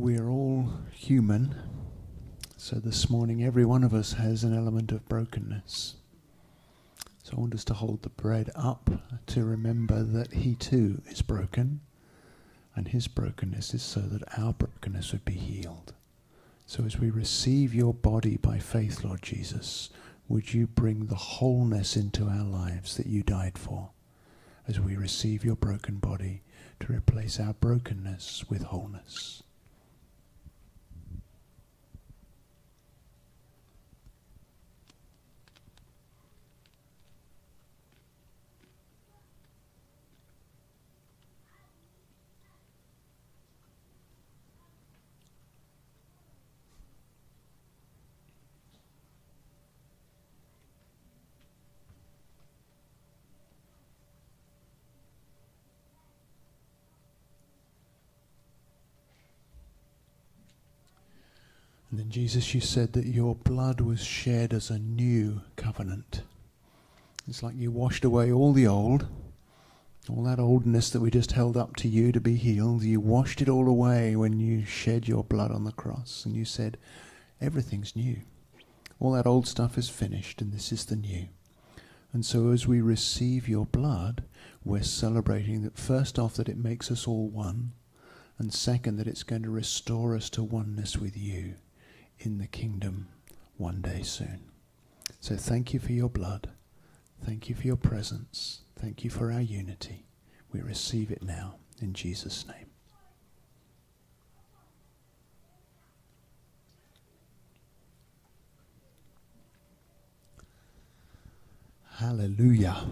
we're all human. So this morning, every one of us has an element of brokenness. So I want us to hold the bread up to remember that He too is broken, and His brokenness is so that our brokenness would be healed. So as we receive your body by faith, Lord Jesus, would you bring the wholeness into our lives that you died for? As we receive your broken body to replace our brokenness with wholeness. Jesus, you said that your blood was shed as a new covenant. It's like you washed away all the old, all that oldness that we just held up to you to be healed. You washed it all away when you shed your blood on the cross. And you said, everything's new. All that old stuff is finished, and this is the new. And so, as we receive your blood, we're celebrating that first off, that it makes us all one, and second, that it's going to restore us to oneness with you in the kingdom one day soon. So thank you for your blood. Thank you for your presence. Thank you for our unity. We receive it now in Jesus' name. Hallelujah.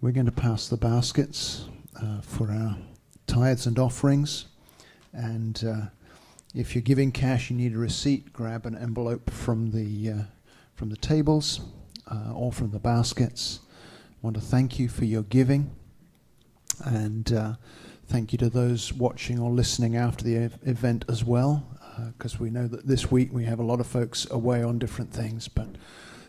We're going to pass the baskets uh, for our tithes and offerings. And uh, if you're giving cash, you need a receipt. Grab an envelope from the uh, from the tables uh, or from the baskets. I want to thank you for your giving, and uh, thank you to those watching or listening after the ev- event as well, because we know that this week we have a lot of folks away on different things. But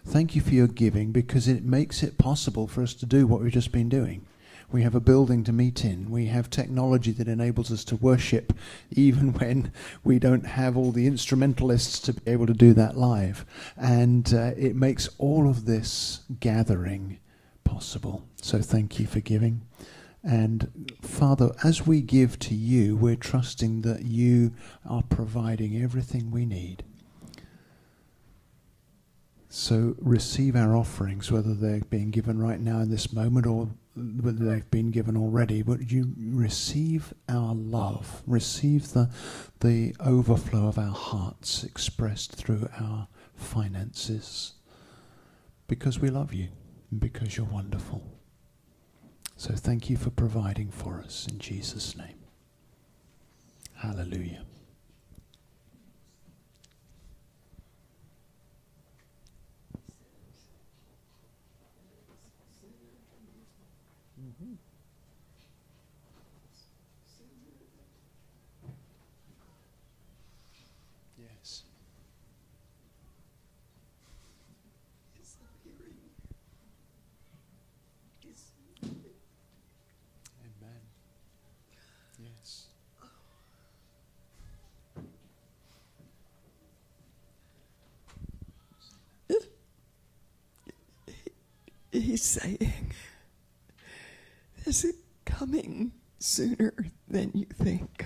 thank you for your giving because it makes it possible for us to do what we've just been doing. We have a building to meet in. We have technology that enables us to worship even when we don't have all the instrumentalists to be able to do that live. And uh, it makes all of this gathering possible. So thank you for giving. And Father, as we give to you, we're trusting that you are providing everything we need. So receive our offerings, whether they're being given right now in this moment or whether they've been given already, but you receive our love, receive the, the overflow of our hearts expressed through our finances, because we love you and because you're wonderful. So thank you for providing for us in Jesus' name. Hallelujah. He's saying, is it coming sooner than you think?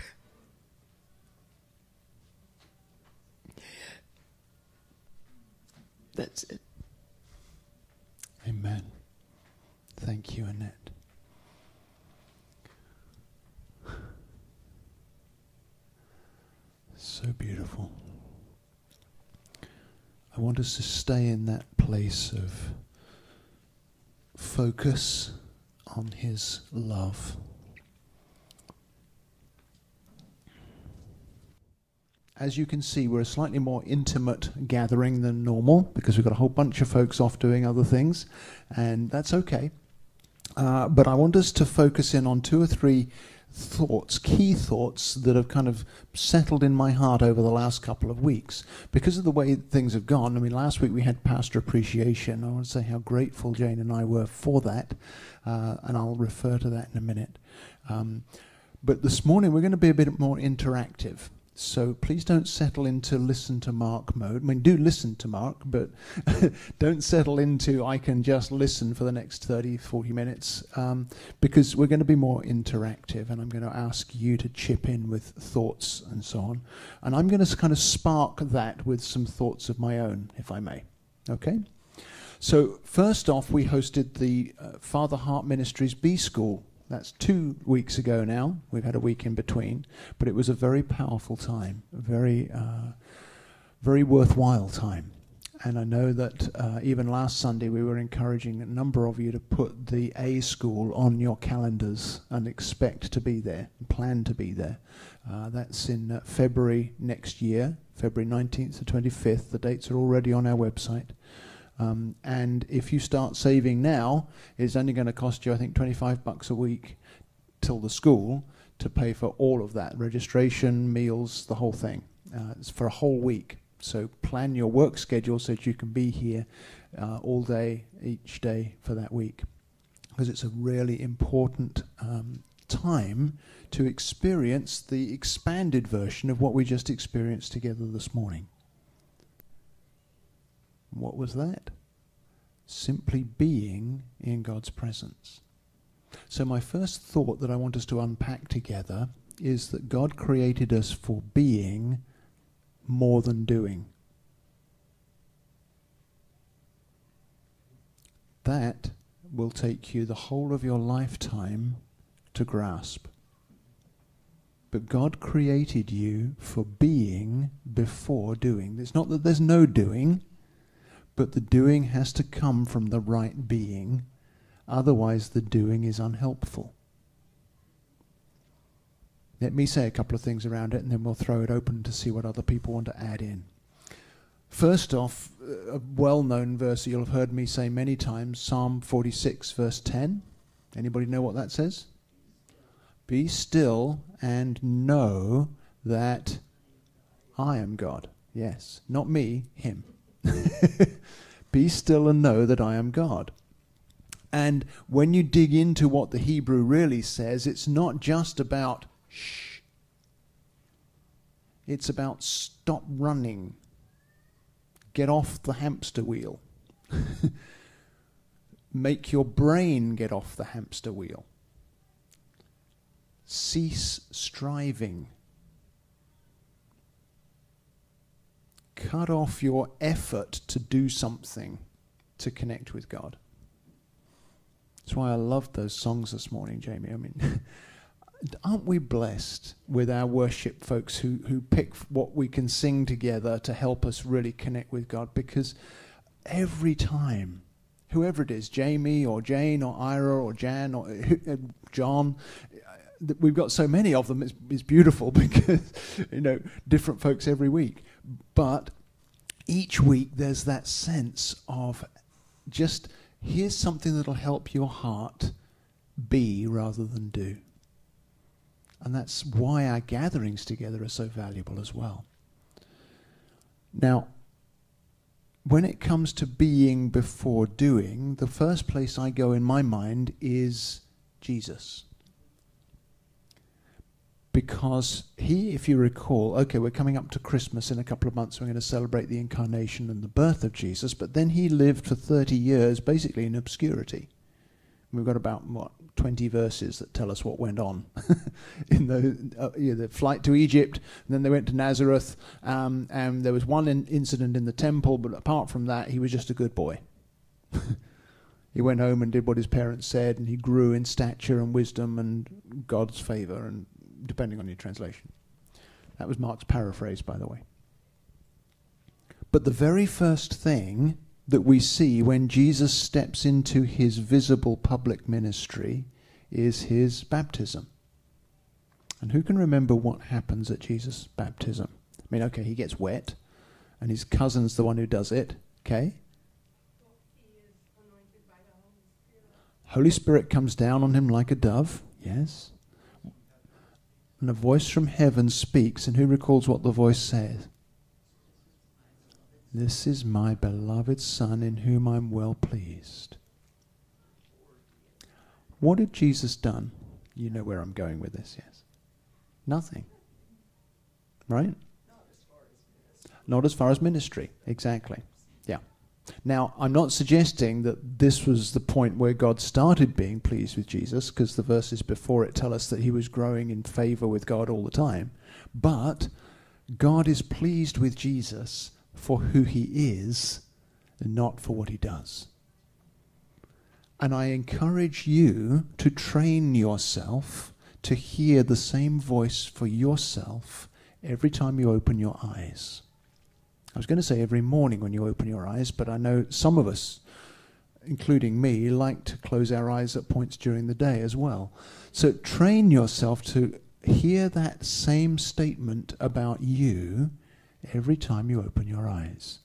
That's it. Amen. Thank you, Annette. So beautiful. I want us to stay in that place of focus on His love. As you can see, we're a slightly more intimate gathering than normal because we've got a whole bunch of folks off doing other things, and that's okay. Uh, but I want us to focus in on two or three thoughts, key thoughts that have kind of settled in my heart over the last couple of weeks. Because of the way things have gone, I mean, last week we had pastor appreciation. I want to say how grateful Jane and I were for that, uh, and I'll refer to that in a minute. Um, but this morning we're going to be a bit more interactive. So please don't settle into listen to Mark mode. I mean, do listen to Mark, but don't settle into I can just listen for the next 30, 40 minutes um, because we're going to be more interactive and I'm going to ask you to chip in with thoughts and so on. And I'm going to kind of spark that with some thoughts of my own, if I may. Okay? So, first off, we hosted the uh, Father Heart Ministries B School that's two weeks ago now. We've had a week in between, but it was a very powerful time, a very, uh, very worthwhile time. And I know that uh, even last Sunday we were encouraging a number of you to put the A school on your calendars and expect to be there, plan to be there. Uh, that's in uh, February next year, February 19th to 25th. The dates are already on our website. Um, and if you start saving now, it's only going to cost you, I think, 25 bucks a week till the school to pay for all of that registration, meals, the whole thing. Uh, it's for a whole week. So plan your work schedule so that you can be here uh, all day, each day for that week. Because it's a really important um, time to experience the expanded version of what we just experienced together this morning. What was that? Simply being in God's presence. So, my first thought that I want us to unpack together is that God created us for being more than doing. That will take you the whole of your lifetime to grasp. But God created you for being before doing. It's not that there's no doing, but the doing has to come from the right being, otherwise, the doing is unhelpful. Let me say a couple of things around it and then we'll throw it open to see what other people want to add in. First off, a well known verse you'll have heard me say many times Psalm 46, verse 10. Anybody know what that says? Be still and know that I am God. Yes, not me, Him. Be still and know that I am God. And when you dig into what the Hebrew really says, it's not just about shh. It's about stop running. Get off the hamster wheel. Make your brain get off the hamster wheel. Cease striving. Cut off your effort to do something to connect with God. That's why I loved those songs this morning, Jamie. I mean, aren't we blessed with our worship folks who, who pick what we can sing together to help us really connect with God? Because every time, whoever it is, Jamie or Jane or Ira or Jan or uh, John, uh, we've got so many of them. It's, it's beautiful because you know different folks every week. But each week there's that sense of just here's something that'll help your heart be rather than do. And that's why our gatherings together are so valuable as well. Now, when it comes to being before doing, the first place I go in my mind is Jesus because he, if you recall, okay, we're coming up to Christmas in a couple of months, we're going to celebrate the incarnation and the birth of Jesus, but then he lived for 30 years basically in obscurity. We've got about, what, 20 verses that tell us what went on in the, uh, yeah, the flight to Egypt, then they went to Nazareth, um, and there was one in incident in the temple, but apart from that, he was just a good boy. he went home and did what his parents said, and he grew in stature and wisdom and God's favor and depending on your translation. That was Mark's paraphrase, by the way. But the very first thing that we see when Jesus steps into his visible public ministry is his baptism. And who can remember what happens at Jesus' baptism? I mean, okay, he gets wet, and his cousin's the one who does it, okay? Holy Spirit comes down on him like a dove, yes. And a voice from heaven speaks, and who recalls what the voice says? This is my beloved Son in whom I'm well pleased. What had Jesus done? You know where I'm going with this, yes? Nothing. Right? Not as far as ministry, exactly. Now, I'm not suggesting that this was the point where God started being pleased with Jesus, because the verses before it tell us that he was growing in favor with God all the time. But God is pleased with Jesus for who he is and not for what he does. And I encourage you to train yourself to hear the same voice for yourself every time you open your eyes. I was going to say every morning when you open your eyes, but I know some of us, including me, like to close our eyes at points during the day as well. So train yourself to hear that same statement about you every time you open your eyes.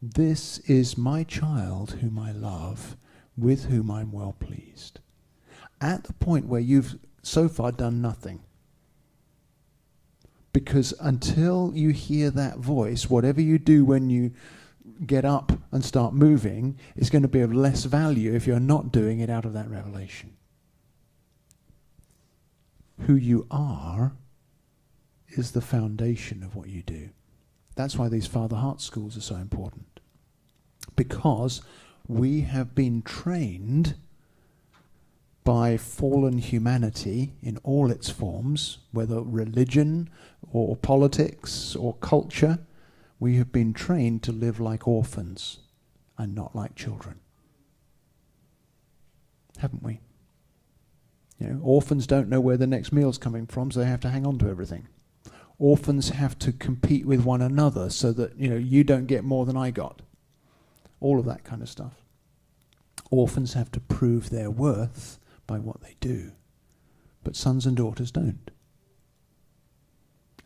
This is my child whom I love, with whom I'm well pleased. At the point where you've so far done nothing. Because until you hear that voice, whatever you do when you get up and start moving is going to be of less value if you're not doing it out of that revelation. Who you are is the foundation of what you do. That's why these Father Heart schools are so important. Because we have been trained by fallen humanity in all its forms, whether religion or politics or culture, we have been trained to live like orphans and not like children. Haven't we? You know, orphans don't know where the next meal's coming from, so they have to hang on to everything orphans have to compete with one another so that you know you don't get more than I got. All of that kind of stuff. Orphans have to prove their worth by what they do, but sons and daughters don't.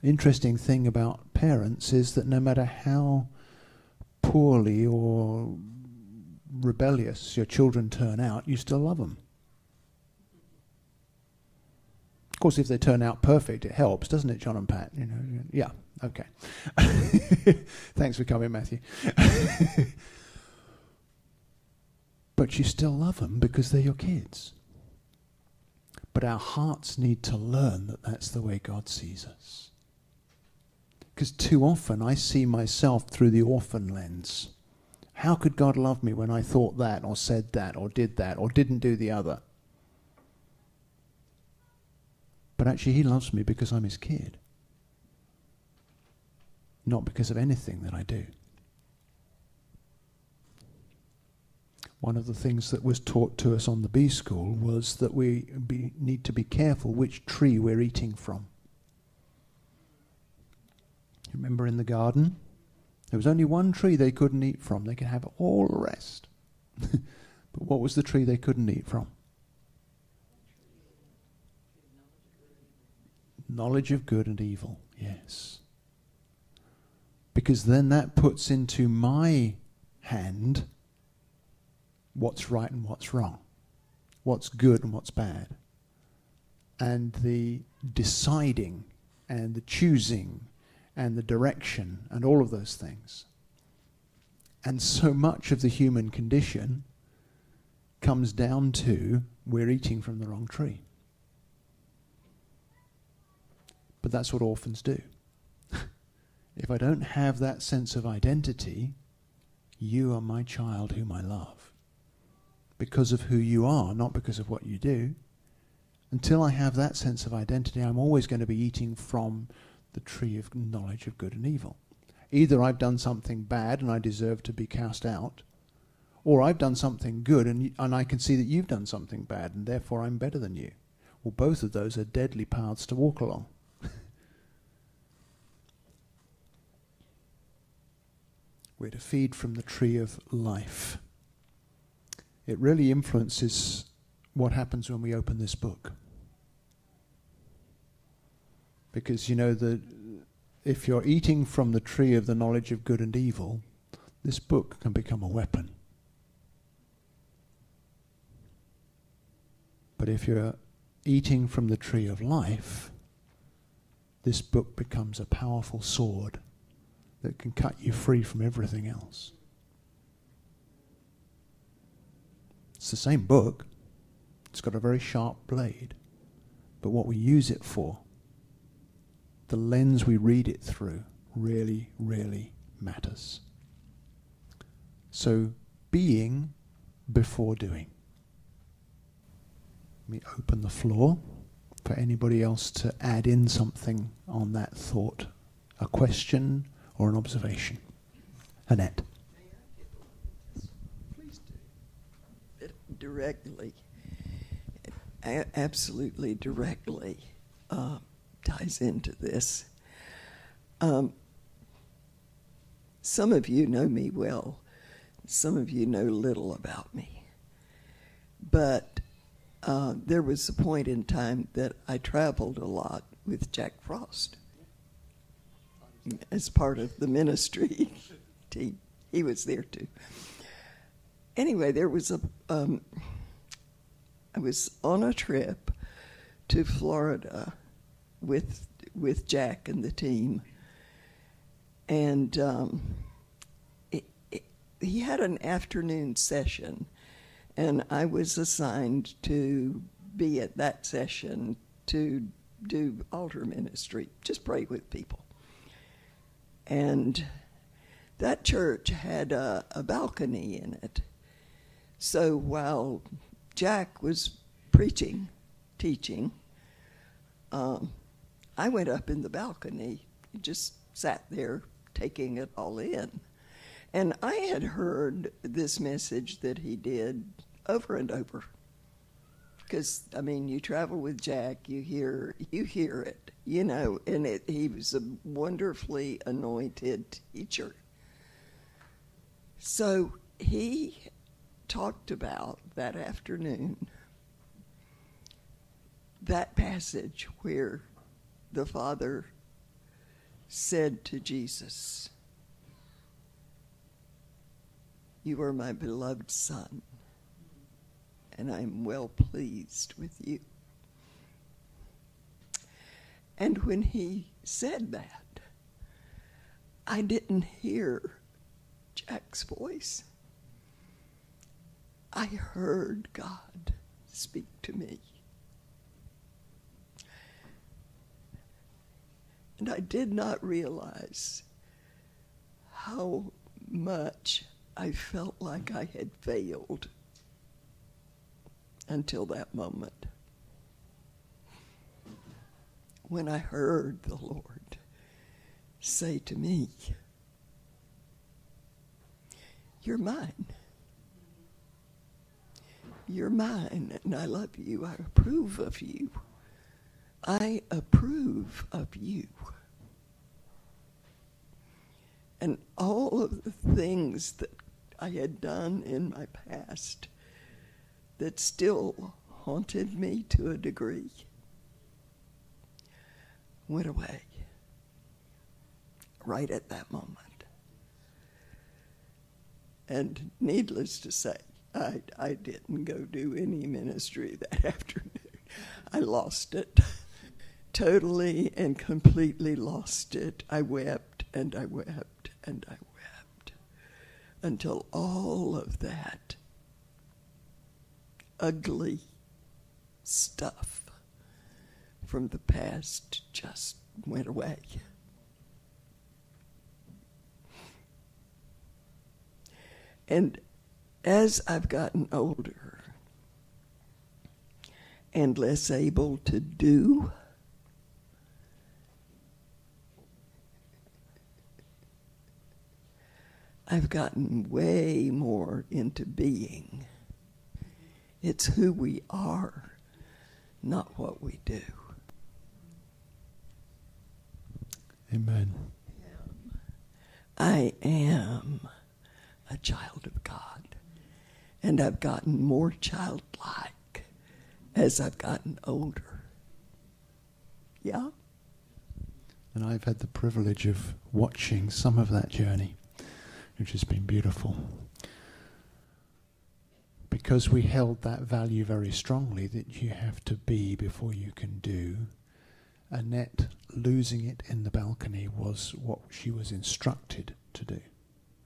Interesting thing about parents is that no matter how poorly or rebellious your children turn out, you still love them. Of course, if they turn out perfect, it helps, doesn't it, John and Pat? You know, yeah, okay. Thanks for coming, Matthew. but you still love them because they're your kids. But our hearts need to learn that that's the way God sees us. Because too often I see myself through the orphan lens. How could God love me when I thought that, or said that, or did that, or didn't do the other? But actually, he loves me because I'm his kid, not because of anything that I do. One of the things that was taught to us on the B school was that we be, need to be careful which tree we're eating from. Remember in the garden? There was only one tree they couldn't eat from. They could have all the rest. but what was the tree they couldn't eat from? Knowledge of good and evil, yes. Because then that puts into my hand what's right and what's wrong, what's good and what's bad. And the deciding and the choosing and the direction and all of those things. And so much of the human condition comes down to we're eating from the wrong tree. But that's what orphans do. if I don't have that sense of identity, you are my child whom I love. Because of who you are, not because of what you do. Until I have that sense of identity, I'm always going to be eating from the tree of knowledge of good and evil. Either I've done something bad and I deserve to be cast out, or I've done something good and, and I can see that you've done something bad and therefore I'm better than you. Well, both of those are deadly paths to walk along. We're to feed from the tree of life. It really influences what happens when we open this book. Because, you know, the, if you're eating from the tree of the knowledge of good and evil, this book can become a weapon. But if you're eating from the tree of life, this book becomes a powerful sword that can cut you free from everything else. It's the same book, it's got a very sharp blade, but what we use it for, the lens we read it through, really, really matters. So, being before doing. Let me open the floor for anybody else to add in something on that thought, a question or an observation. Annette. Please do. It directly, absolutely directly uh, ties into this. Um, some of you know me well. Some of you know little about me. But uh, there was a point in time that I traveled a lot with Jack Frost as part of the ministry team. He was there too. Anyway, there was a. Um, I was on a trip to Florida with with Jack and the team, and um, it, it, he had an afternoon session, and I was assigned to be at that session to do altar ministry, just pray with people. And that church had a, a balcony in it. So while Jack was preaching, teaching, um, I went up in the balcony, just sat there taking it all in. And I had heard this message that he did over and over. Because I mean, you travel with Jack, you hear you hear it, you know, and it, he was a wonderfully anointed teacher. So he talked about that afternoon that passage where the Father said to Jesus, You are my beloved Son, and I am well pleased with you. And when he said that, I didn't hear Jack's voice. I heard God speak to me. And I did not realize how much I felt like I had failed until that moment when I heard the Lord say to me, You're mine. You're mine, and I love you. I approve of you. I approve of you. And all of the things that I had done in my past that still haunted me to a degree went away right at that moment. And needless to say, I, I didn't go do any ministry that afternoon. I lost it. Totally and completely lost it. I wept and I wept and I wept until all of that ugly stuff from the past just went away. And as I've gotten older and less able to do, I've gotten way more into being. It's who we are, not what we do. Amen. I am a child of God. And I've gotten more childlike as I've gotten older. Yeah? And I've had the privilege of watching some of that journey, which has been beautiful. Because we held that value very strongly that you have to be before you can do, Annette losing it in the balcony was what she was instructed to do.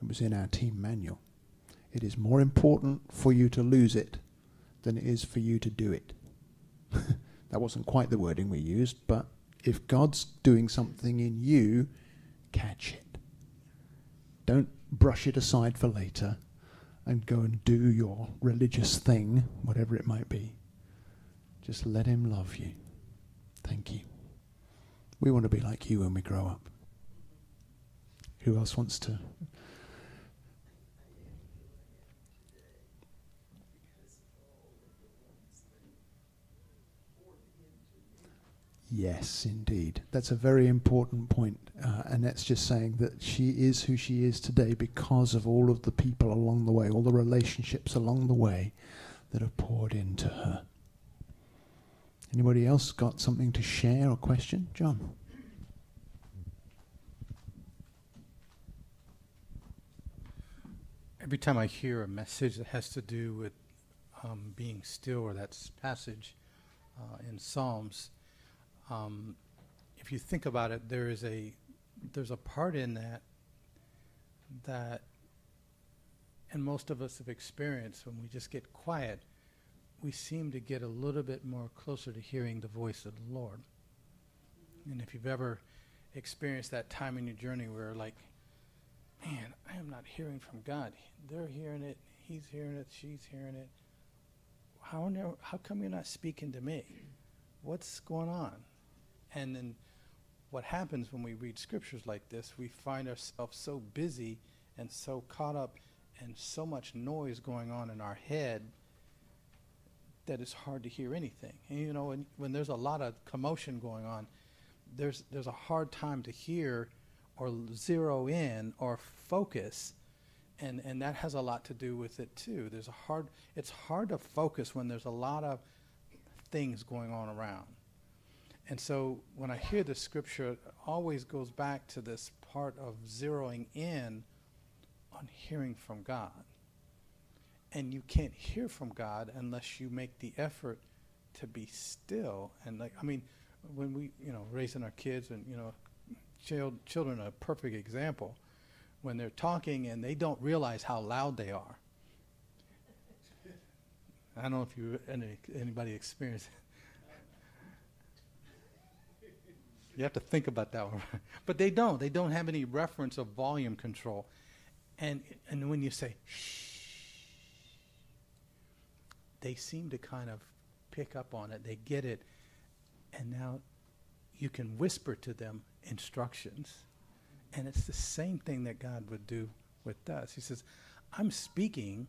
It was in our team manual. It is more important for you to lose it than it is for you to do it. that wasn't quite the wording we used, but if God's doing something in you, catch it. Don't brush it aside for later and go and do your religious thing, whatever it might be. Just let Him love you. Thank you. We want to be like you when we grow up. Who else wants to Yes, indeed. That's a very important point. Uh, and that's just saying that she is who she is today because of all of the people along the way, all the relationships along the way that have poured into her. Anybody else got something to share or question? John. Every time I hear a message that has to do with um, being still, or that passage uh, in Psalms, um, if you think about it, there is a there's a part in that that, and most of us have experienced when we just get quiet, we seem to get a little bit more closer to hearing the voice of the Lord. And if you've ever experienced that time in your journey where, like, man, I am not hearing from God. They're hearing it. He's hearing it. She's hearing it. How, how come you're not speaking to me? What's going on? And then what happens when we read scriptures like this, we find ourselves so busy and so caught up and so much noise going on in our head that it's hard to hear anything. And you know, when, when there's a lot of commotion going on, there's there's a hard time to hear or zero in or focus and and that has a lot to do with it too. There's a hard it's hard to focus when there's a lot of things going on around. And so when I hear the scripture, it always goes back to this part of zeroing in on hearing from God. And you can't hear from God unless you make the effort to be still. And like, I mean, when we, you know, raising our kids and, you know, child, children are a perfect example. When they're talking and they don't realize how loud they are. I don't know if you any, anybody experienced You have to think about that one. but they don't. They don't have any reference of volume control. And, and when you say, shh, they seem to kind of pick up on it. They get it. And now you can whisper to them instructions. And it's the same thing that God would do with us. He says, I'm speaking.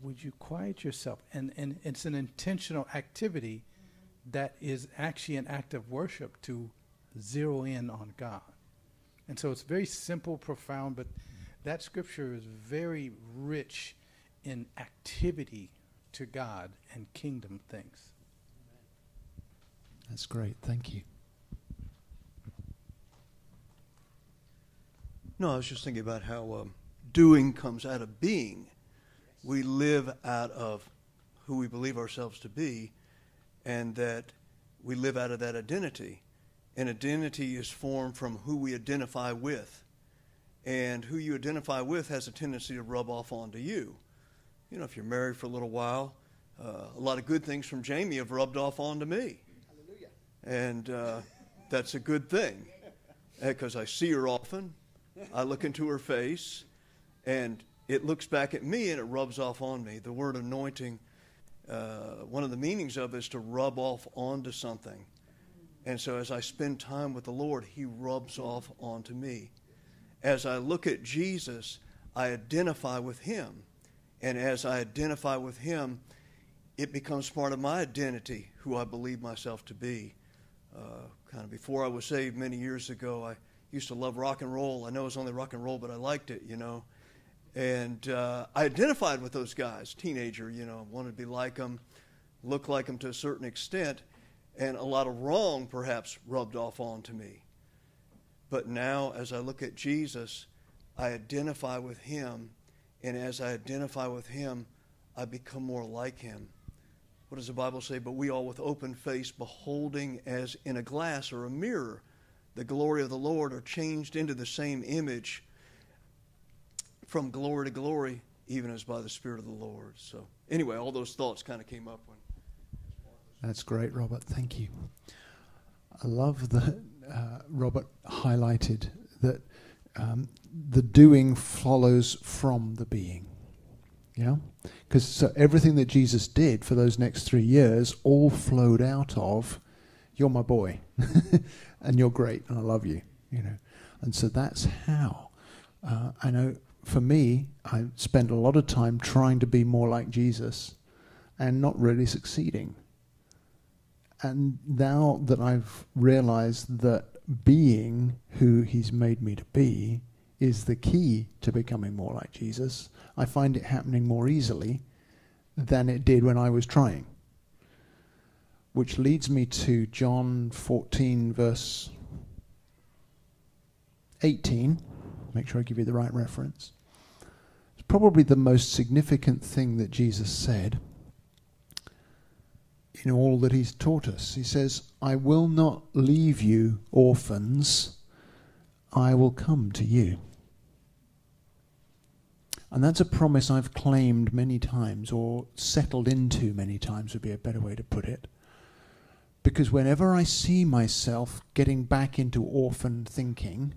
Would you quiet yourself? And, and it's an intentional activity that is actually an act of worship to zero in on God. And so it's very simple, profound, but that scripture is very rich in activity to God and kingdom things. That's great. Thank you. No, I was just thinking about how um, doing comes out of being. We live out of who we believe ourselves to be, and that we live out of that identity. And identity is formed from who we identify with. And who you identify with has a tendency to rub off onto you. You know, if you're married for a little while, uh, a lot of good things from Jamie have rubbed off onto me. Hallelujah. And uh, that's a good thing because I see her often. I look into her face, and it looks back at me and it rubs off on me. The word anointing uh, one of the meanings of is to rub off onto something. And so as I spend time with the Lord, He rubs off onto me. As I look at Jesus, I identify with Him. And as I identify with Him, it becomes part of my identity, who I believe myself to be. Uh, kind of before I was saved many years ago, I used to love rock and roll. I know it was only rock and roll, but I liked it, you know. And uh, I identified with those guys, teenager, you know, wanted to be like them, look like them to a certain extent, and a lot of wrong perhaps rubbed off onto me. But now, as I look at Jesus, I identify with him, and as I identify with him, I become more like him. what does the Bible say? But we all with open face, beholding as in a glass or a mirror the glory of the Lord, are changed into the same image from glory to glory, even as by the Spirit of the Lord. So, anyway, all those thoughts kind of came up when. That's great, Robert. Thank you. I love that uh, Robert highlighted that um, the doing follows from the being. Yeah? Because so everything that Jesus did for those next three years all flowed out of, you're my boy, and you're great, and I love you, you know. And so that's how. Uh, I know for me, I spent a lot of time trying to be more like Jesus and not really succeeding. And now that I've realized that being who he's made me to be is the key to becoming more like Jesus, I find it happening more easily than it did when I was trying. Which leads me to John 14, verse 18. Make sure I give you the right reference. Probably the most significant thing that Jesus said in all that he's taught us. He says, I will not leave you orphans, I will come to you. And that's a promise I've claimed many times, or settled into many times, would be a better way to put it. Because whenever I see myself getting back into orphan thinking,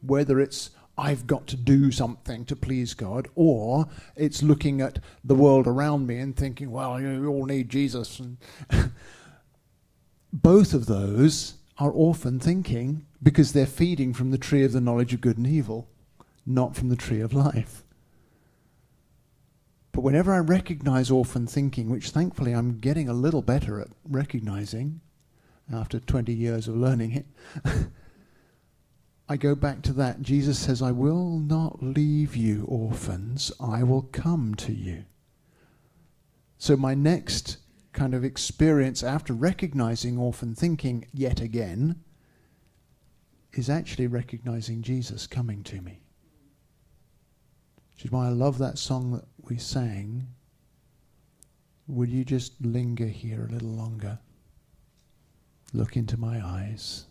whether it's I've got to do something to please God, or it's looking at the world around me and thinking, well, you all need Jesus. And Both of those are orphan thinking because they're feeding from the tree of the knowledge of good and evil, not from the tree of life. But whenever I recognize orphan thinking, which thankfully I'm getting a little better at recognizing after 20 years of learning it, I go back to that. Jesus says, I will not leave you orphans, I will come to you. So, my next kind of experience after recognizing orphan thinking yet again is actually recognizing Jesus coming to me. Which is why I love that song that we sang. Would you just linger here a little longer? Look into my eyes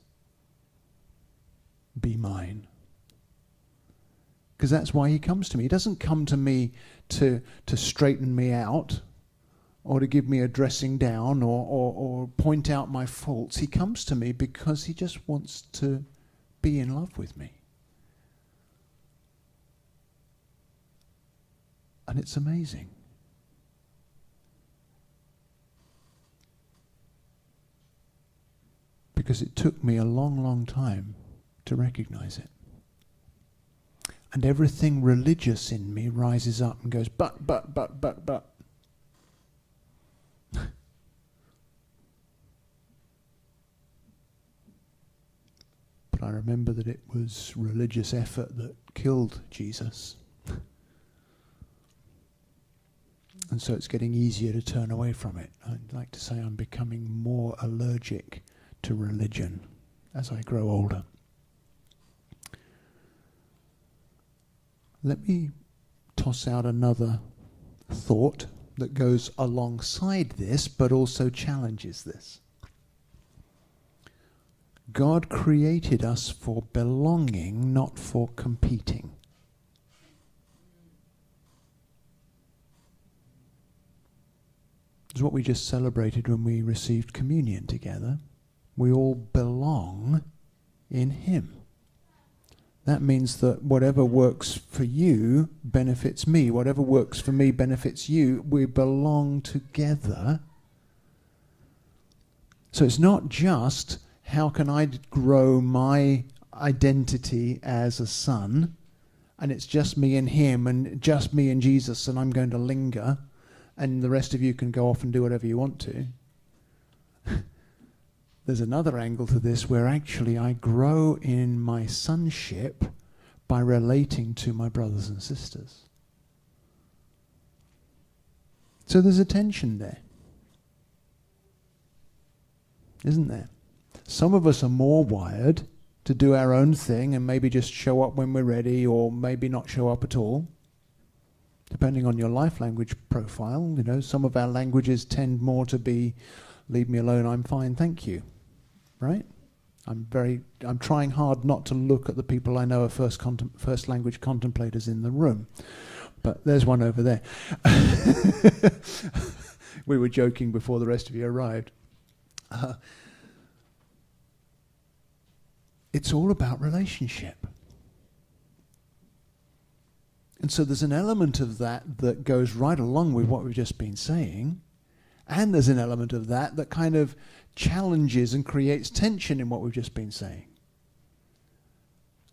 be mine. Because that's why he comes to me. He doesn't come to me to, to straighten me out or to give me a dressing down or, or, or point out my faults. He comes to me because he just wants to be in love with me. And it's amazing. Because it took me a long, long time to recognize it. And everything religious in me rises up and goes, but, but, but, but, but. but I remember that it was religious effort that killed Jesus. and so it's getting easier to turn away from it. I'd like to say I'm becoming more allergic to religion as I grow older. Let me toss out another thought that goes alongside this but also challenges this. God created us for belonging, not for competing. It's what we just celebrated when we received communion together. We all belong in Him. That means that whatever works for you benefits me. Whatever works for me benefits you. We belong together. So it's not just how can I grow my identity as a son, and it's just me and him, and just me and Jesus, and I'm going to linger, and the rest of you can go off and do whatever you want to there's another angle to this where actually I grow in my sonship by relating to my brothers and sisters. So there's a tension there. Isn't there? Some of us are more wired to do our own thing and maybe just show up when we're ready or maybe not show up at all. depending on your life language profile. You know, some of our languages tend more to be, "Leave me alone. I'm fine, thank you." Right? I'm very. I'm trying hard not to look at the people I know are first first language contemplators in the room, but there's one over there. we were joking before the rest of you arrived. Uh, it's all about relationship. And so there's an element of that that goes right along with what we've just been saying. And there's an element of that that kind of challenges and creates tension in what we've just been saying.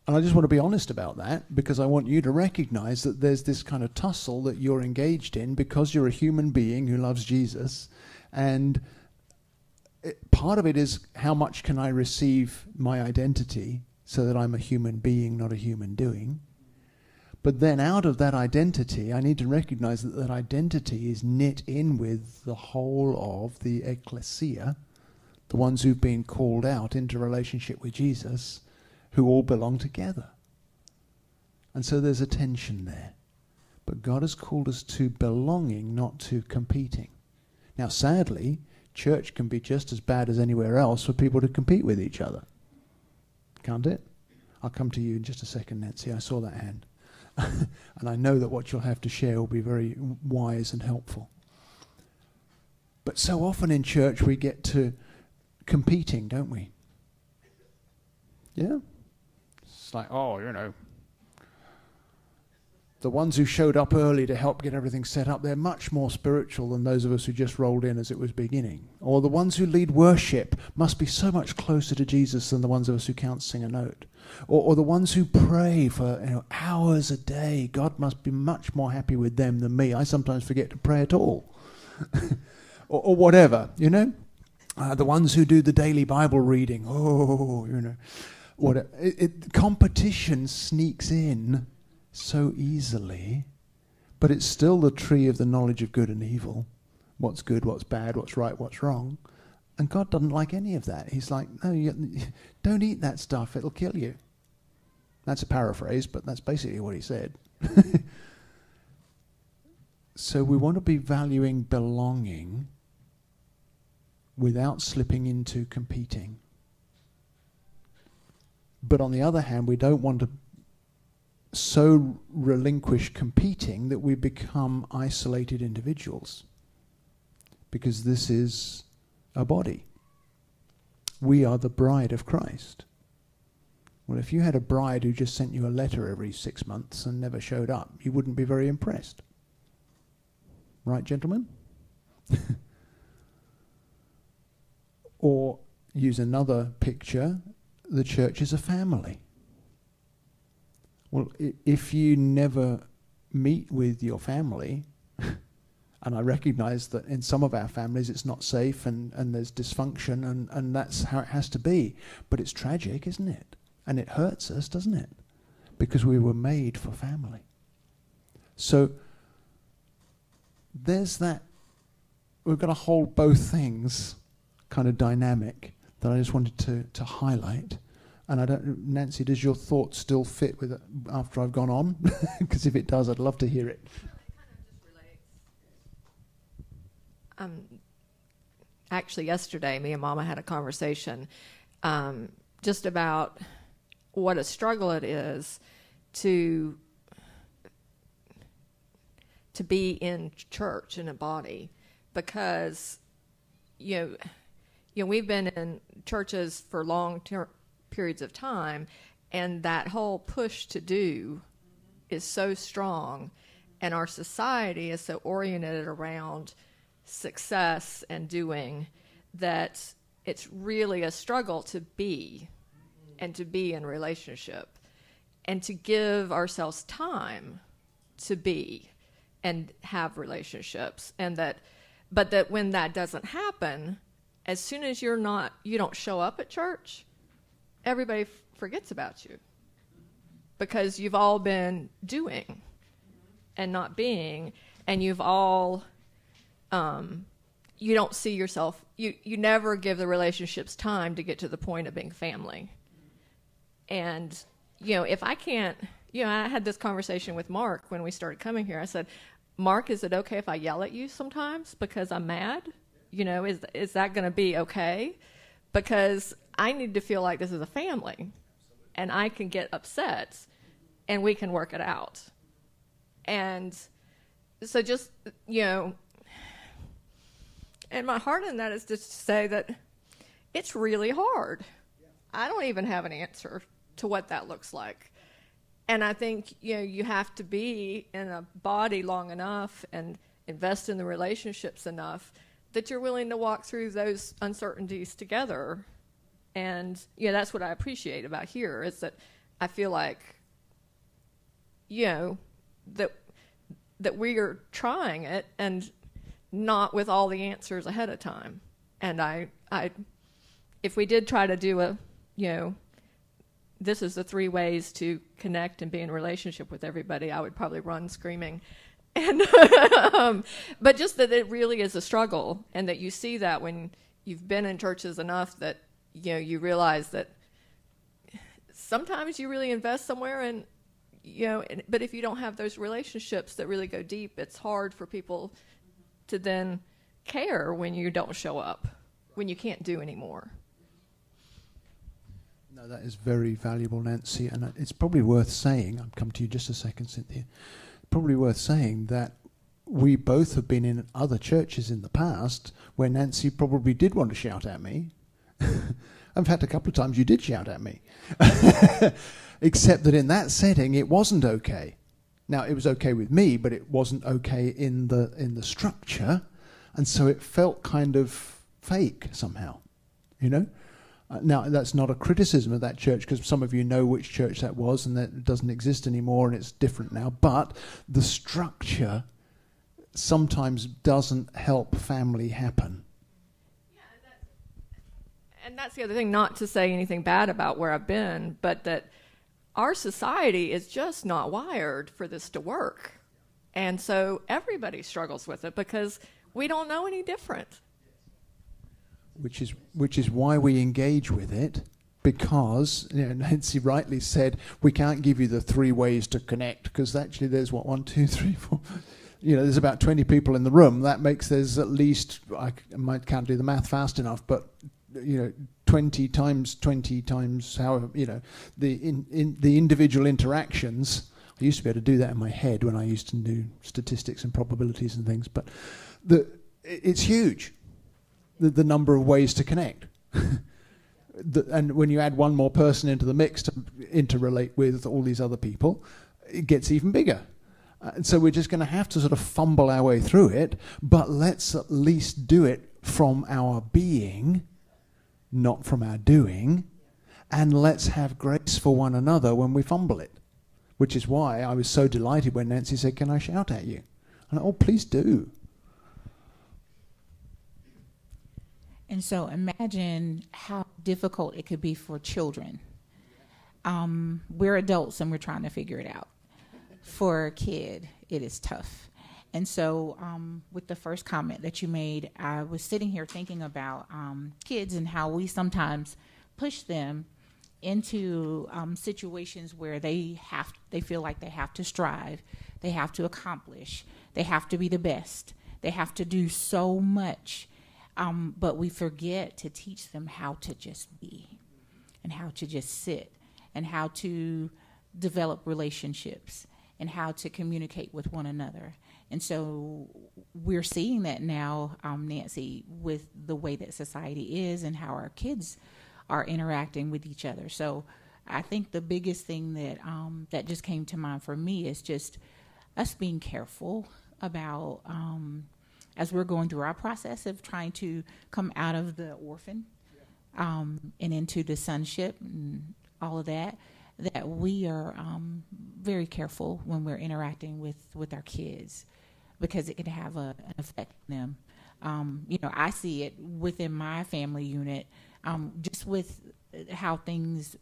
And I just want to be honest about that because I want you to recognize that there's this kind of tussle that you're engaged in because you're a human being who loves Jesus. And it, part of it is how much can I receive my identity so that I'm a human being, not a human doing. But then out of that identity, I need to recognize that that identity is knit in with the whole of the ecclesia, the ones who've been called out into relationship with Jesus, who all belong together. And so there's a tension there. But God has called us to belonging, not to competing. Now, sadly, church can be just as bad as anywhere else for people to compete with each other. Can't it? I'll come to you in just a second, Nancy. I saw that hand. and I know that what you'll have to share will be very wise and helpful. But so often in church we get to competing, don't we? Yeah? It's like, oh, you know, the ones who showed up early to help get everything set up, they're much more spiritual than those of us who just rolled in as it was beginning. Or the ones who lead worship must be so much closer to Jesus than the ones of us who can't sing a note. Or, or the ones who pray for you know, hours a day, God must be much more happy with them than me. I sometimes forget to pray at all. or, or, whatever, you know? Uh, the ones who do the daily Bible reading, oh, you know. What it, it, competition sneaks in so easily, but it's still the tree of the knowledge of good and evil. What's good, what's bad, what's right, what's wrong. And God doesn't like any of that. He's like, no, you, don't eat that stuff, it'll kill you. That's a paraphrase, but that's basically what he said. so we want to be valuing belonging without slipping into competing. But on the other hand, we don't want to so relinquish competing that we become isolated individuals. Because this is a body. We are the bride of Christ. Well, if you had a bride who just sent you a letter every six months and never showed up, you wouldn't be very impressed. Right, gentlemen? or use another picture the church is a family. Well, if you never meet with your family, and I recognize that in some of our families it's not safe and, and there's dysfunction, and, and that's how it has to be. But it's tragic, isn't it? And it hurts us, doesn't it? Because we were made for family. So there's that, we've got to hold both things kind of dynamic that I just wanted to, to highlight. And I don't, Nancy, does your thought still fit with it after I've gone on? Because if it does, I'd love to hear it. Um, actually, yesterday, me and Mama had a conversation um, just about what a struggle it is to to be in church in a body because you know you know we've been in churches for long term periods of time, and that whole push to do is so strong, and our society is so oriented around success and doing that it's really a struggle to be and to be in relationship and to give ourselves time to be and have relationships and that but that when that doesn't happen as soon as you're not you don't show up at church everybody f- forgets about you because you've all been doing and not being, and you've all, um, you don't see yourself, you, you never give the relationships time to get to the point of being family. And, you know, if I can't, you know, I had this conversation with Mark when we started coming here. I said, Mark, is it okay if I yell at you sometimes because I'm mad? You know, is is that going to be okay? Because I need to feel like this is a family, and I can get upset, and we can work it out. And so, just you know, and my heart in that is just to say that it's really hard. I don't even have an answer to what that looks like and I think you know you have to be in a body long enough and invest in the relationships enough that you're willing to walk through those uncertainties together. And yeah, that's what I appreciate about here is that I feel like you know that that we are trying it and not with all the answers ahead of time. And I I if we did try to do a you know this is the three ways to connect and be in relationship with everybody, I would probably run screaming. And um, but just that it really is a struggle, and that you see that when you've been in churches enough that you know you realize that sometimes you really invest somewhere and you know but if you don't have those relationships that really go deep it's hard for people to then care when you don't show up when you can't do anymore no, that is very valuable, Nancy, and it's probably worth saying. I'll come to you just a second, Cynthia. Probably worth saying that we both have been in other churches in the past where Nancy probably did want to shout at me. in fact, a couple of times you did shout at me. Except that in that setting, it wasn't okay. Now, it was okay with me, but it wasn't okay in the in the structure, and so it felt kind of fake somehow, you know. Uh, now, that's not a criticism of that church because some of you know which church that was and that doesn't exist anymore and it's different now. But the structure sometimes doesn't help family happen. Yeah, that's, and that's the other thing, not to say anything bad about where I've been, but that our society is just not wired for this to work. And so everybody struggles with it because we don't know any different which is which is why we engage with it because you know, Nancy rightly said we can't give you the three ways to connect because actually there's what one two three four you know there's about 20 people in the room. That makes there's at least I might can't do the math fast enough but you know 20 times 20 times however you know the in, in the individual interactions I used to be able to do that in my head when I used to do statistics and probabilities and things but the it's huge the, the number of ways to connect. the, and when you add one more person into the mix to interrelate with all these other people, it gets even bigger. Uh, and so we're just going to have to sort of fumble our way through it, but let's at least do it from our being, not from our doing, and let's have grace for one another when we fumble it. Which is why I was so delighted when Nancy said, Can I shout at you? And oh, please do. And so imagine how difficult it could be for children. Um, we're adults and we're trying to figure it out. For a kid, it is tough. And so, um, with the first comment that you made, I was sitting here thinking about um, kids and how we sometimes push them into um, situations where they have, they feel like they have to strive, they have to accomplish, they have to be the best, they have to do so much um, but we forget to teach them how to just be and how to just sit and how to develop relationships and how to communicate with one another. And so we're seeing that now, um, Nancy, with the way that society is and how our kids are interacting with each other. So I think the biggest thing that um, that just came to mind for me is just us being careful about um, as we're going through our process of trying to come out of the orphan um, and into the sonship and all of that, that we are um, very careful when we're interacting with, with our kids because it can have a, an effect on them. Um, you know, I see it within my family unit, um, just with how things,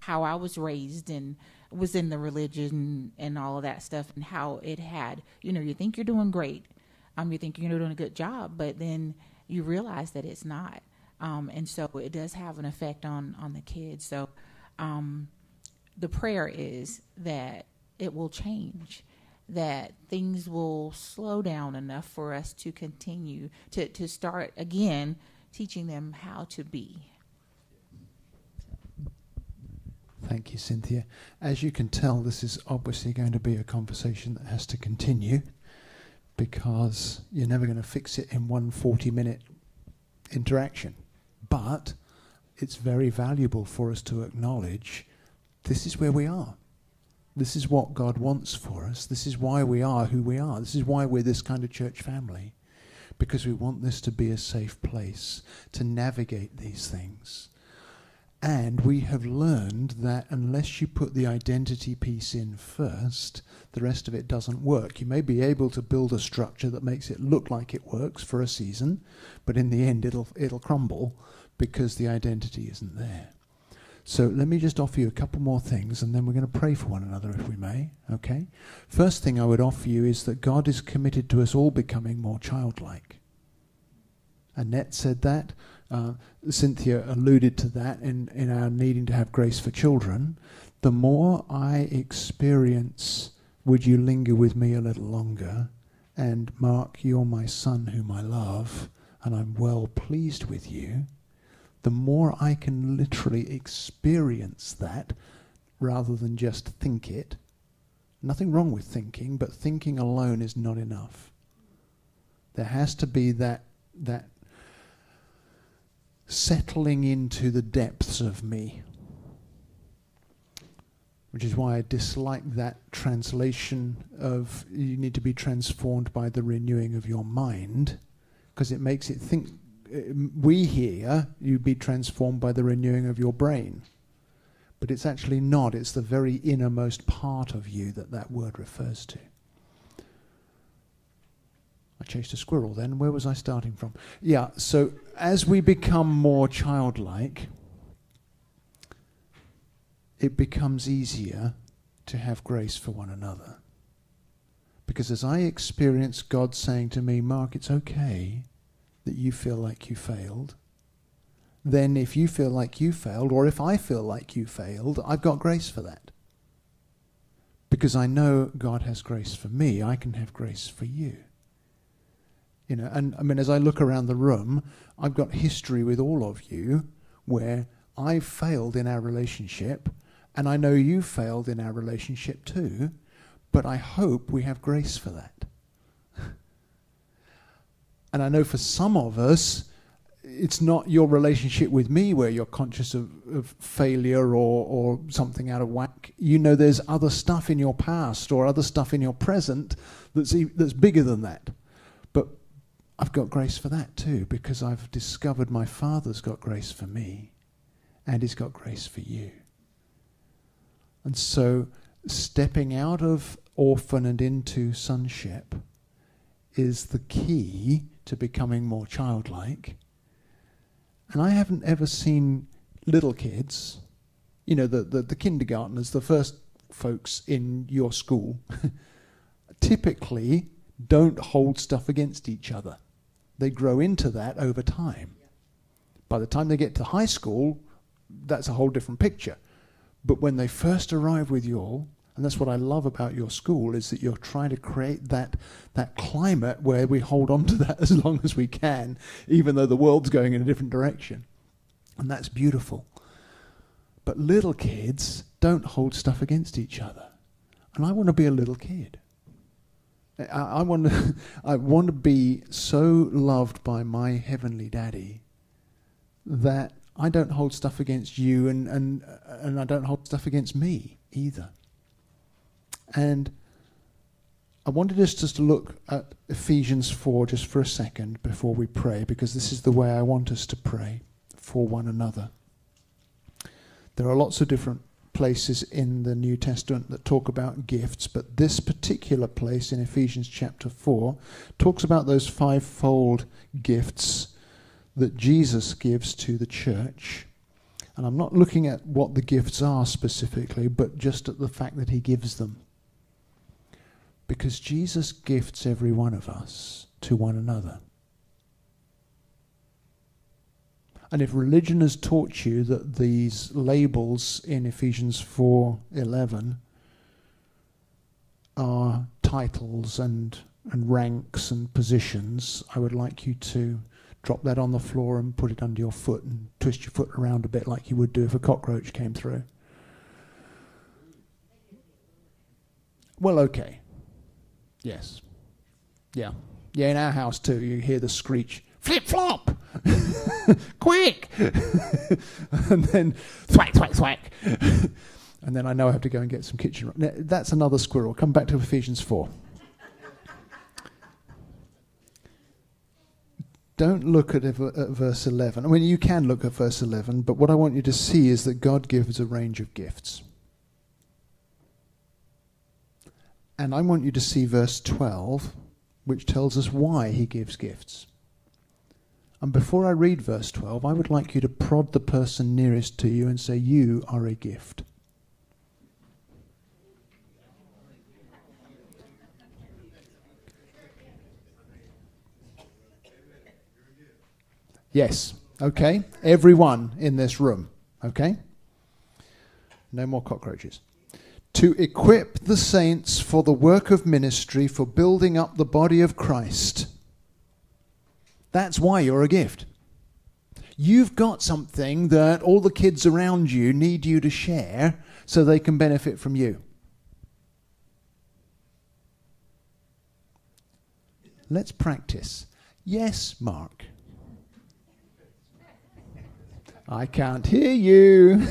how I was raised and was in the religion and all of that stuff, and how it had, you know, you think you're doing great, um, you think you're doing a good job, but then you realize that it's not. Um, and so it does have an effect on on the kids. So um, the prayer is that it will change, that things will slow down enough for us to continue to, to start again teaching them how to be. Thank you, Cynthia. As you can tell, this is obviously going to be a conversation that has to continue because you're never going to fix it in one 40 minute interaction. But it's very valuable for us to acknowledge this is where we are. This is what God wants for us. This is why we are who we are. This is why we're this kind of church family. Because we want this to be a safe place to navigate these things. And we have learned that unless you put the identity piece in first, the rest of it doesn't work. You may be able to build a structure that makes it look like it works for a season, but in the end it'll it'll crumble because the identity isn't there. So let me just offer you a couple more things and then we're going to pray for one another if we may. Okay? First thing I would offer you is that God is committed to us all becoming more childlike. Annette said that. Uh, Cynthia alluded to that in, in our needing to have grace for children. The more I experience, would you linger with me a little longer? And Mark, you're my son whom I love, and I'm well pleased with you the more I can literally experience that rather than just think it. Nothing wrong with thinking, but thinking alone is not enough. There has to be that that settling into the depths of me. Which is why I dislike that translation of you need to be transformed by the renewing of your mind, because it makes it think uh, we hear you be transformed by the renewing of your brain. But it's actually not. It's the very innermost part of you that that word refers to. I chased a squirrel then. Where was I starting from? Yeah, so as we become more childlike, it becomes easier to have grace for one another. Because as I experience God saying to me, Mark, it's okay that you feel like you failed, then if you feel like you failed, or if I feel like you failed, I've got grace for that. Because I know God has grace for me, I can have grace for you. You know, and I mean, as I look around the room, I've got history with all of you where I've failed in our relationship, and I know you failed in our relationship too, but I hope we have grace for that. And I know for some of us, it's not your relationship with me where you're conscious of, of failure or, or something out of whack. You know there's other stuff in your past or other stuff in your present that's, that's bigger than that. I've got grace for that too because I've discovered my Father's got grace for me and He's got grace for you. And so stepping out of orphan and into sonship is the key to becoming more childlike. And I haven't ever seen little kids, you know, the, the, the kindergartners, the first folks in your school, typically don't hold stuff against each other. They grow into that over time. By the time they get to high school, that's a whole different picture. But when they first arrive with you all, and that's what I love about your school is that you're trying to create that that climate where we hold on to that as long as we can, even though the world's going in a different direction. And that's beautiful. But little kids don't hold stuff against each other. And I want to be a little kid. I, I want to I want to be so loved by my heavenly daddy that I don't hold stuff against you and, and, and I don't hold stuff against me either. And I wanted us just to look at Ephesians 4 just for a second before we pray, because this is the way I want us to pray for one another. There are lots of different places in the New Testament that talk about gifts, but this particular place in Ephesians chapter 4 talks about those fivefold gifts that Jesus gives to the church. And I'm not looking at what the gifts are specifically, but just at the fact that he gives them. Because Jesus gifts every one of us to one another. And if religion has taught you that these labels in Ephesians 4:11 are titles and and ranks and positions, I would like you to drop that on the floor and put it under your foot and twist your foot around a bit like you would do if a cockroach came through. Well, okay. Yes. Yeah. Yeah, in our house too, you hear the screech flip flop! Quick! and then thwack, thwack, thwack. and then I know I have to go and get some kitchen. Now, That's another squirrel. Come back to Ephesians 4. don't look at, at, verse 11. I mean, you can look at verse 11, but what I want you to see is that God gives a range of gifts. And I want you to see verse 12, which tells us why he gives gifts. And before I read verse 12, I would like you to prod the person nearest to you and say, You are a gift. Yes. Okay. Everyone in this room. Okay. No more cockroaches. To equip the saints for the work of ministry, for building up the body of Christ. That's why you're a gift. You've got something that all the kids around you need you to share so they can benefit from you. Let's practice. Yes, Mark. I can't hear you.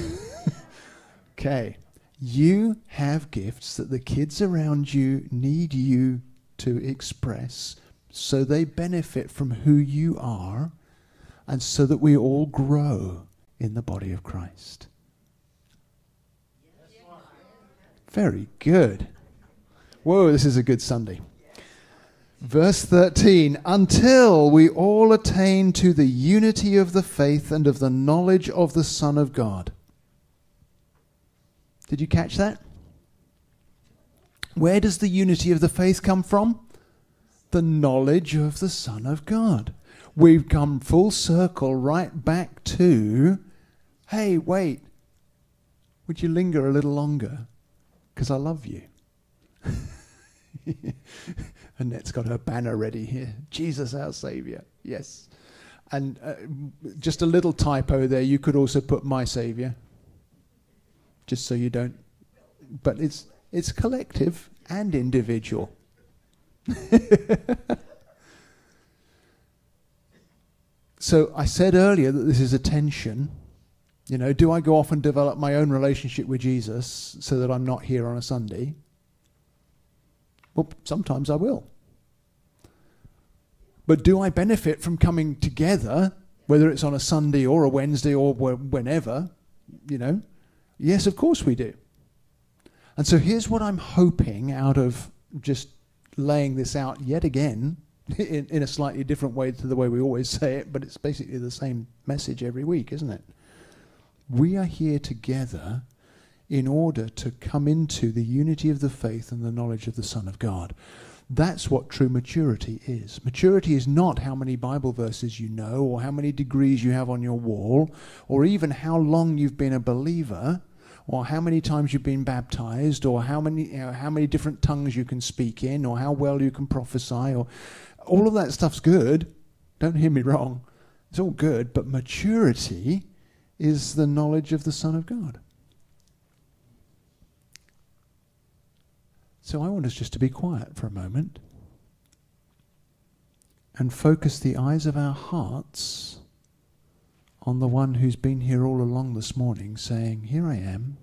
okay. You have gifts that the kids around you need you to express so they benefit from who you are and so that we all grow in the body of Christ. Very good. Whoa, this is a good Sunday. Verse 13, until we all attain to the unity of the faith and of the knowledge of the Son of God. Did you catch that? Where does the unity of the faith come from? The knowledge of the Son of God. We've come full circle right back to hey, wait, would you linger a little longer? Because I love you. Annette's got her banner ready here. Jesus, our Saviour. Yes. And uh, just a little typo there. You could also put my Saviour, just so you don't. But it's it's collective and individual. so I said earlier that this is a tension. You know, do I go off and develop my own relationship with Jesus so that I'm not here on a Sunday? Well, sometimes I will. But do I benefit from coming together, whether it's on a Sunday or a Wednesday or whenever? You know? Yes, of course we do. And so here's what I'm hoping out of just laying this out yet again in, in a slightly different way to the way we always say it, but it's basically the same message every week, isn't it? We are here together in order to come into the unity of the faith and the knowledge of the Son of God. That's what true maturity is. Maturity is not how many Bible verses you know, or how many degrees you have on your wall, or even how long you've been a believer, or how many times you've been baptized, or how many, you know, how many different tongues you can speak in, or how well you can prophesy, or all of that stuff's good. Don't hear me wrong. It's all good, but maturity is the knowledge of the Son of God. So I want us just to be quiet for a moment and focus the eyes of our hearts on the one who's been here all along this morning saying, Here I am.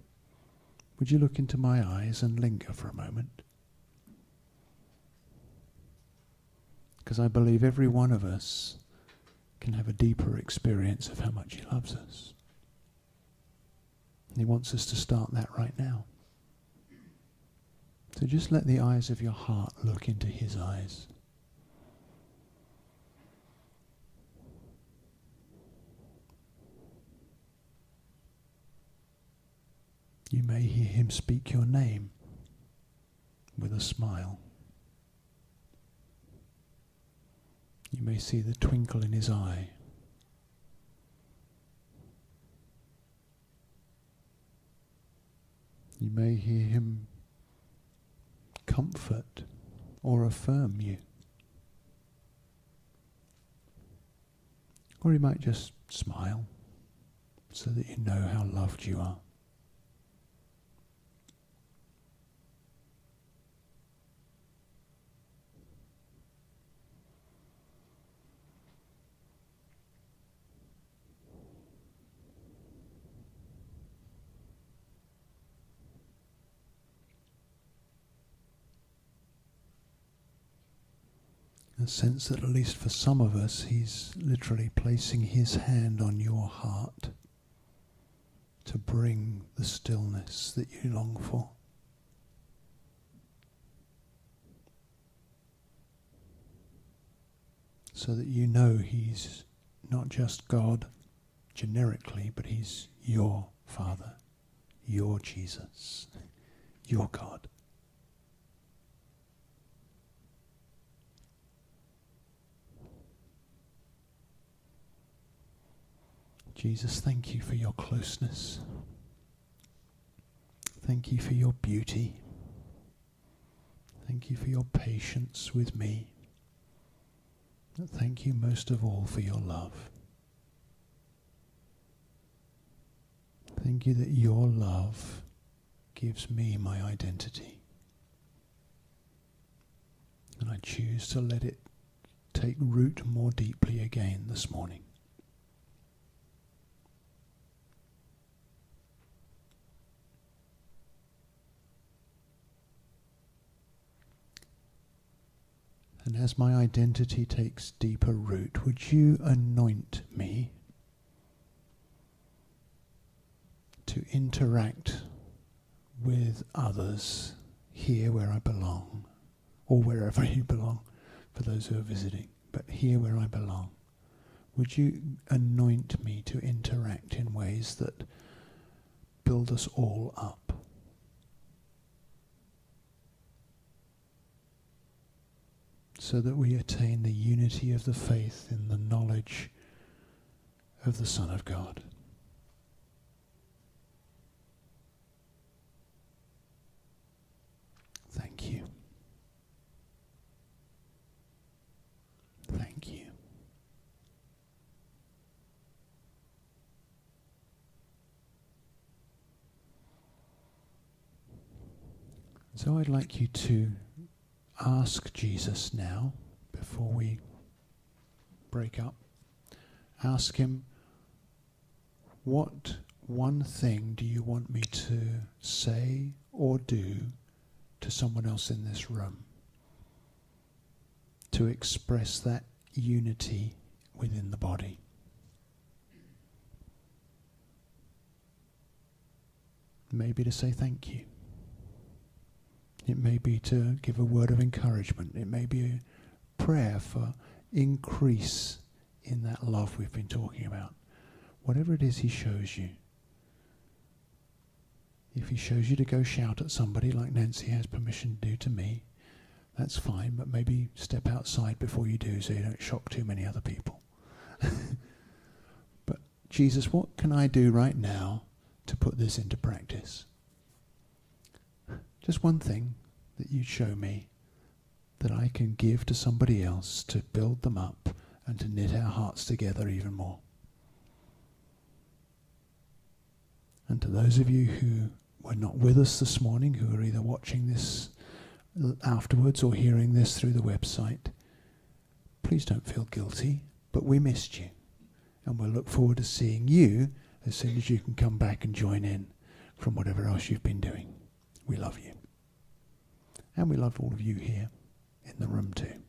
Would you look into my eyes and linger for a moment? Because I believe every one of us can have a deeper experience of how much He loves us. And He wants us to start that right now. So just let the eyes of your heart look into his eyes. You may hear him speak your name with a smile. You may see the twinkle in his eye. You may hear him comfort or affirm you. Or he might just smile so that you know how loved you are. Sense that at least for some of us, He's literally placing His hand on your heart to bring the stillness that you long for. So that you know He's not just God generically, but He's your Father, your Jesus, your God. Jesus, thank you for your closeness. Thank you for your beauty. Thank you for your patience with me. Thank you most of all for your love. Thank you that your love gives me my identity. And I choose to let it take root more deeply again this morning. And as my identity takes deeper root, would you anoint me to interact with others here where I belong, or wherever you belong, for those who are visiting, but here where I belong? Would you anoint me to interact in ways that build us all up? So that we attain the unity of the faith in the knowledge of the Son of God. Thank you. Thank you. So I'd like you to ask Jesus now, before we break up, ask him, what one thing do you want me to say or do to someone else in this room to express that unity within the body? Maybe to say thank you. It may be to give a word of encouragement. It may be a prayer for increase in that love we've been talking about. Whatever it is He shows you. If He shows you to go shout at somebody like Nancy has permission to do to me, that's fine, but maybe step outside before you do so you don't shock too many other people. but Jesus, what can I do right now to put this into practice? Just one thing that you show me that I can give to somebody else to build them up and to knit our hearts together even more. And to those of you who were not with us this morning, who are either watching this afterwards or hearing this through the website, please don't feel guilty, but we missed you. And we'll look forward to seeing you as soon as you can come back and join in from whatever else you've been doing. We love you. And we love all of you here in the room too.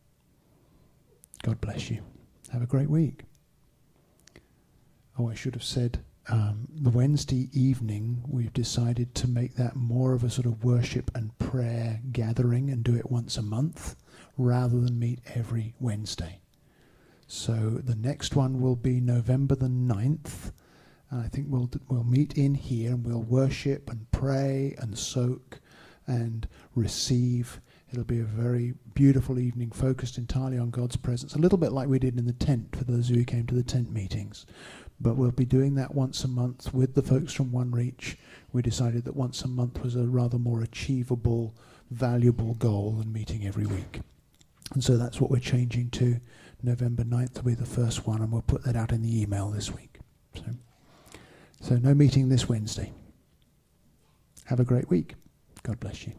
God bless you. Have a great week. Oh, I should have said um, the Wednesday evening, we've decided to make that more of a sort of worship and prayer gathering and do it once a month rather than meet every Wednesday. So the next one will be November the 9th and I think we'll we'll meet in here and we'll worship and pray and soak and receive. It'll be a very beautiful evening focused entirely on God's presence, a little bit like we did in the tent for those who came to the tent meetings. but we'll be doing that once a month with the folks from One Reach. We decided that once a month was a rather more achievable, valuable goal than meeting every week. And so that's what we're changing to. November 9th will be the first one, and we'll put that out in the email this week. So, so no meeting this Wednesday. Have a great week. God bless you.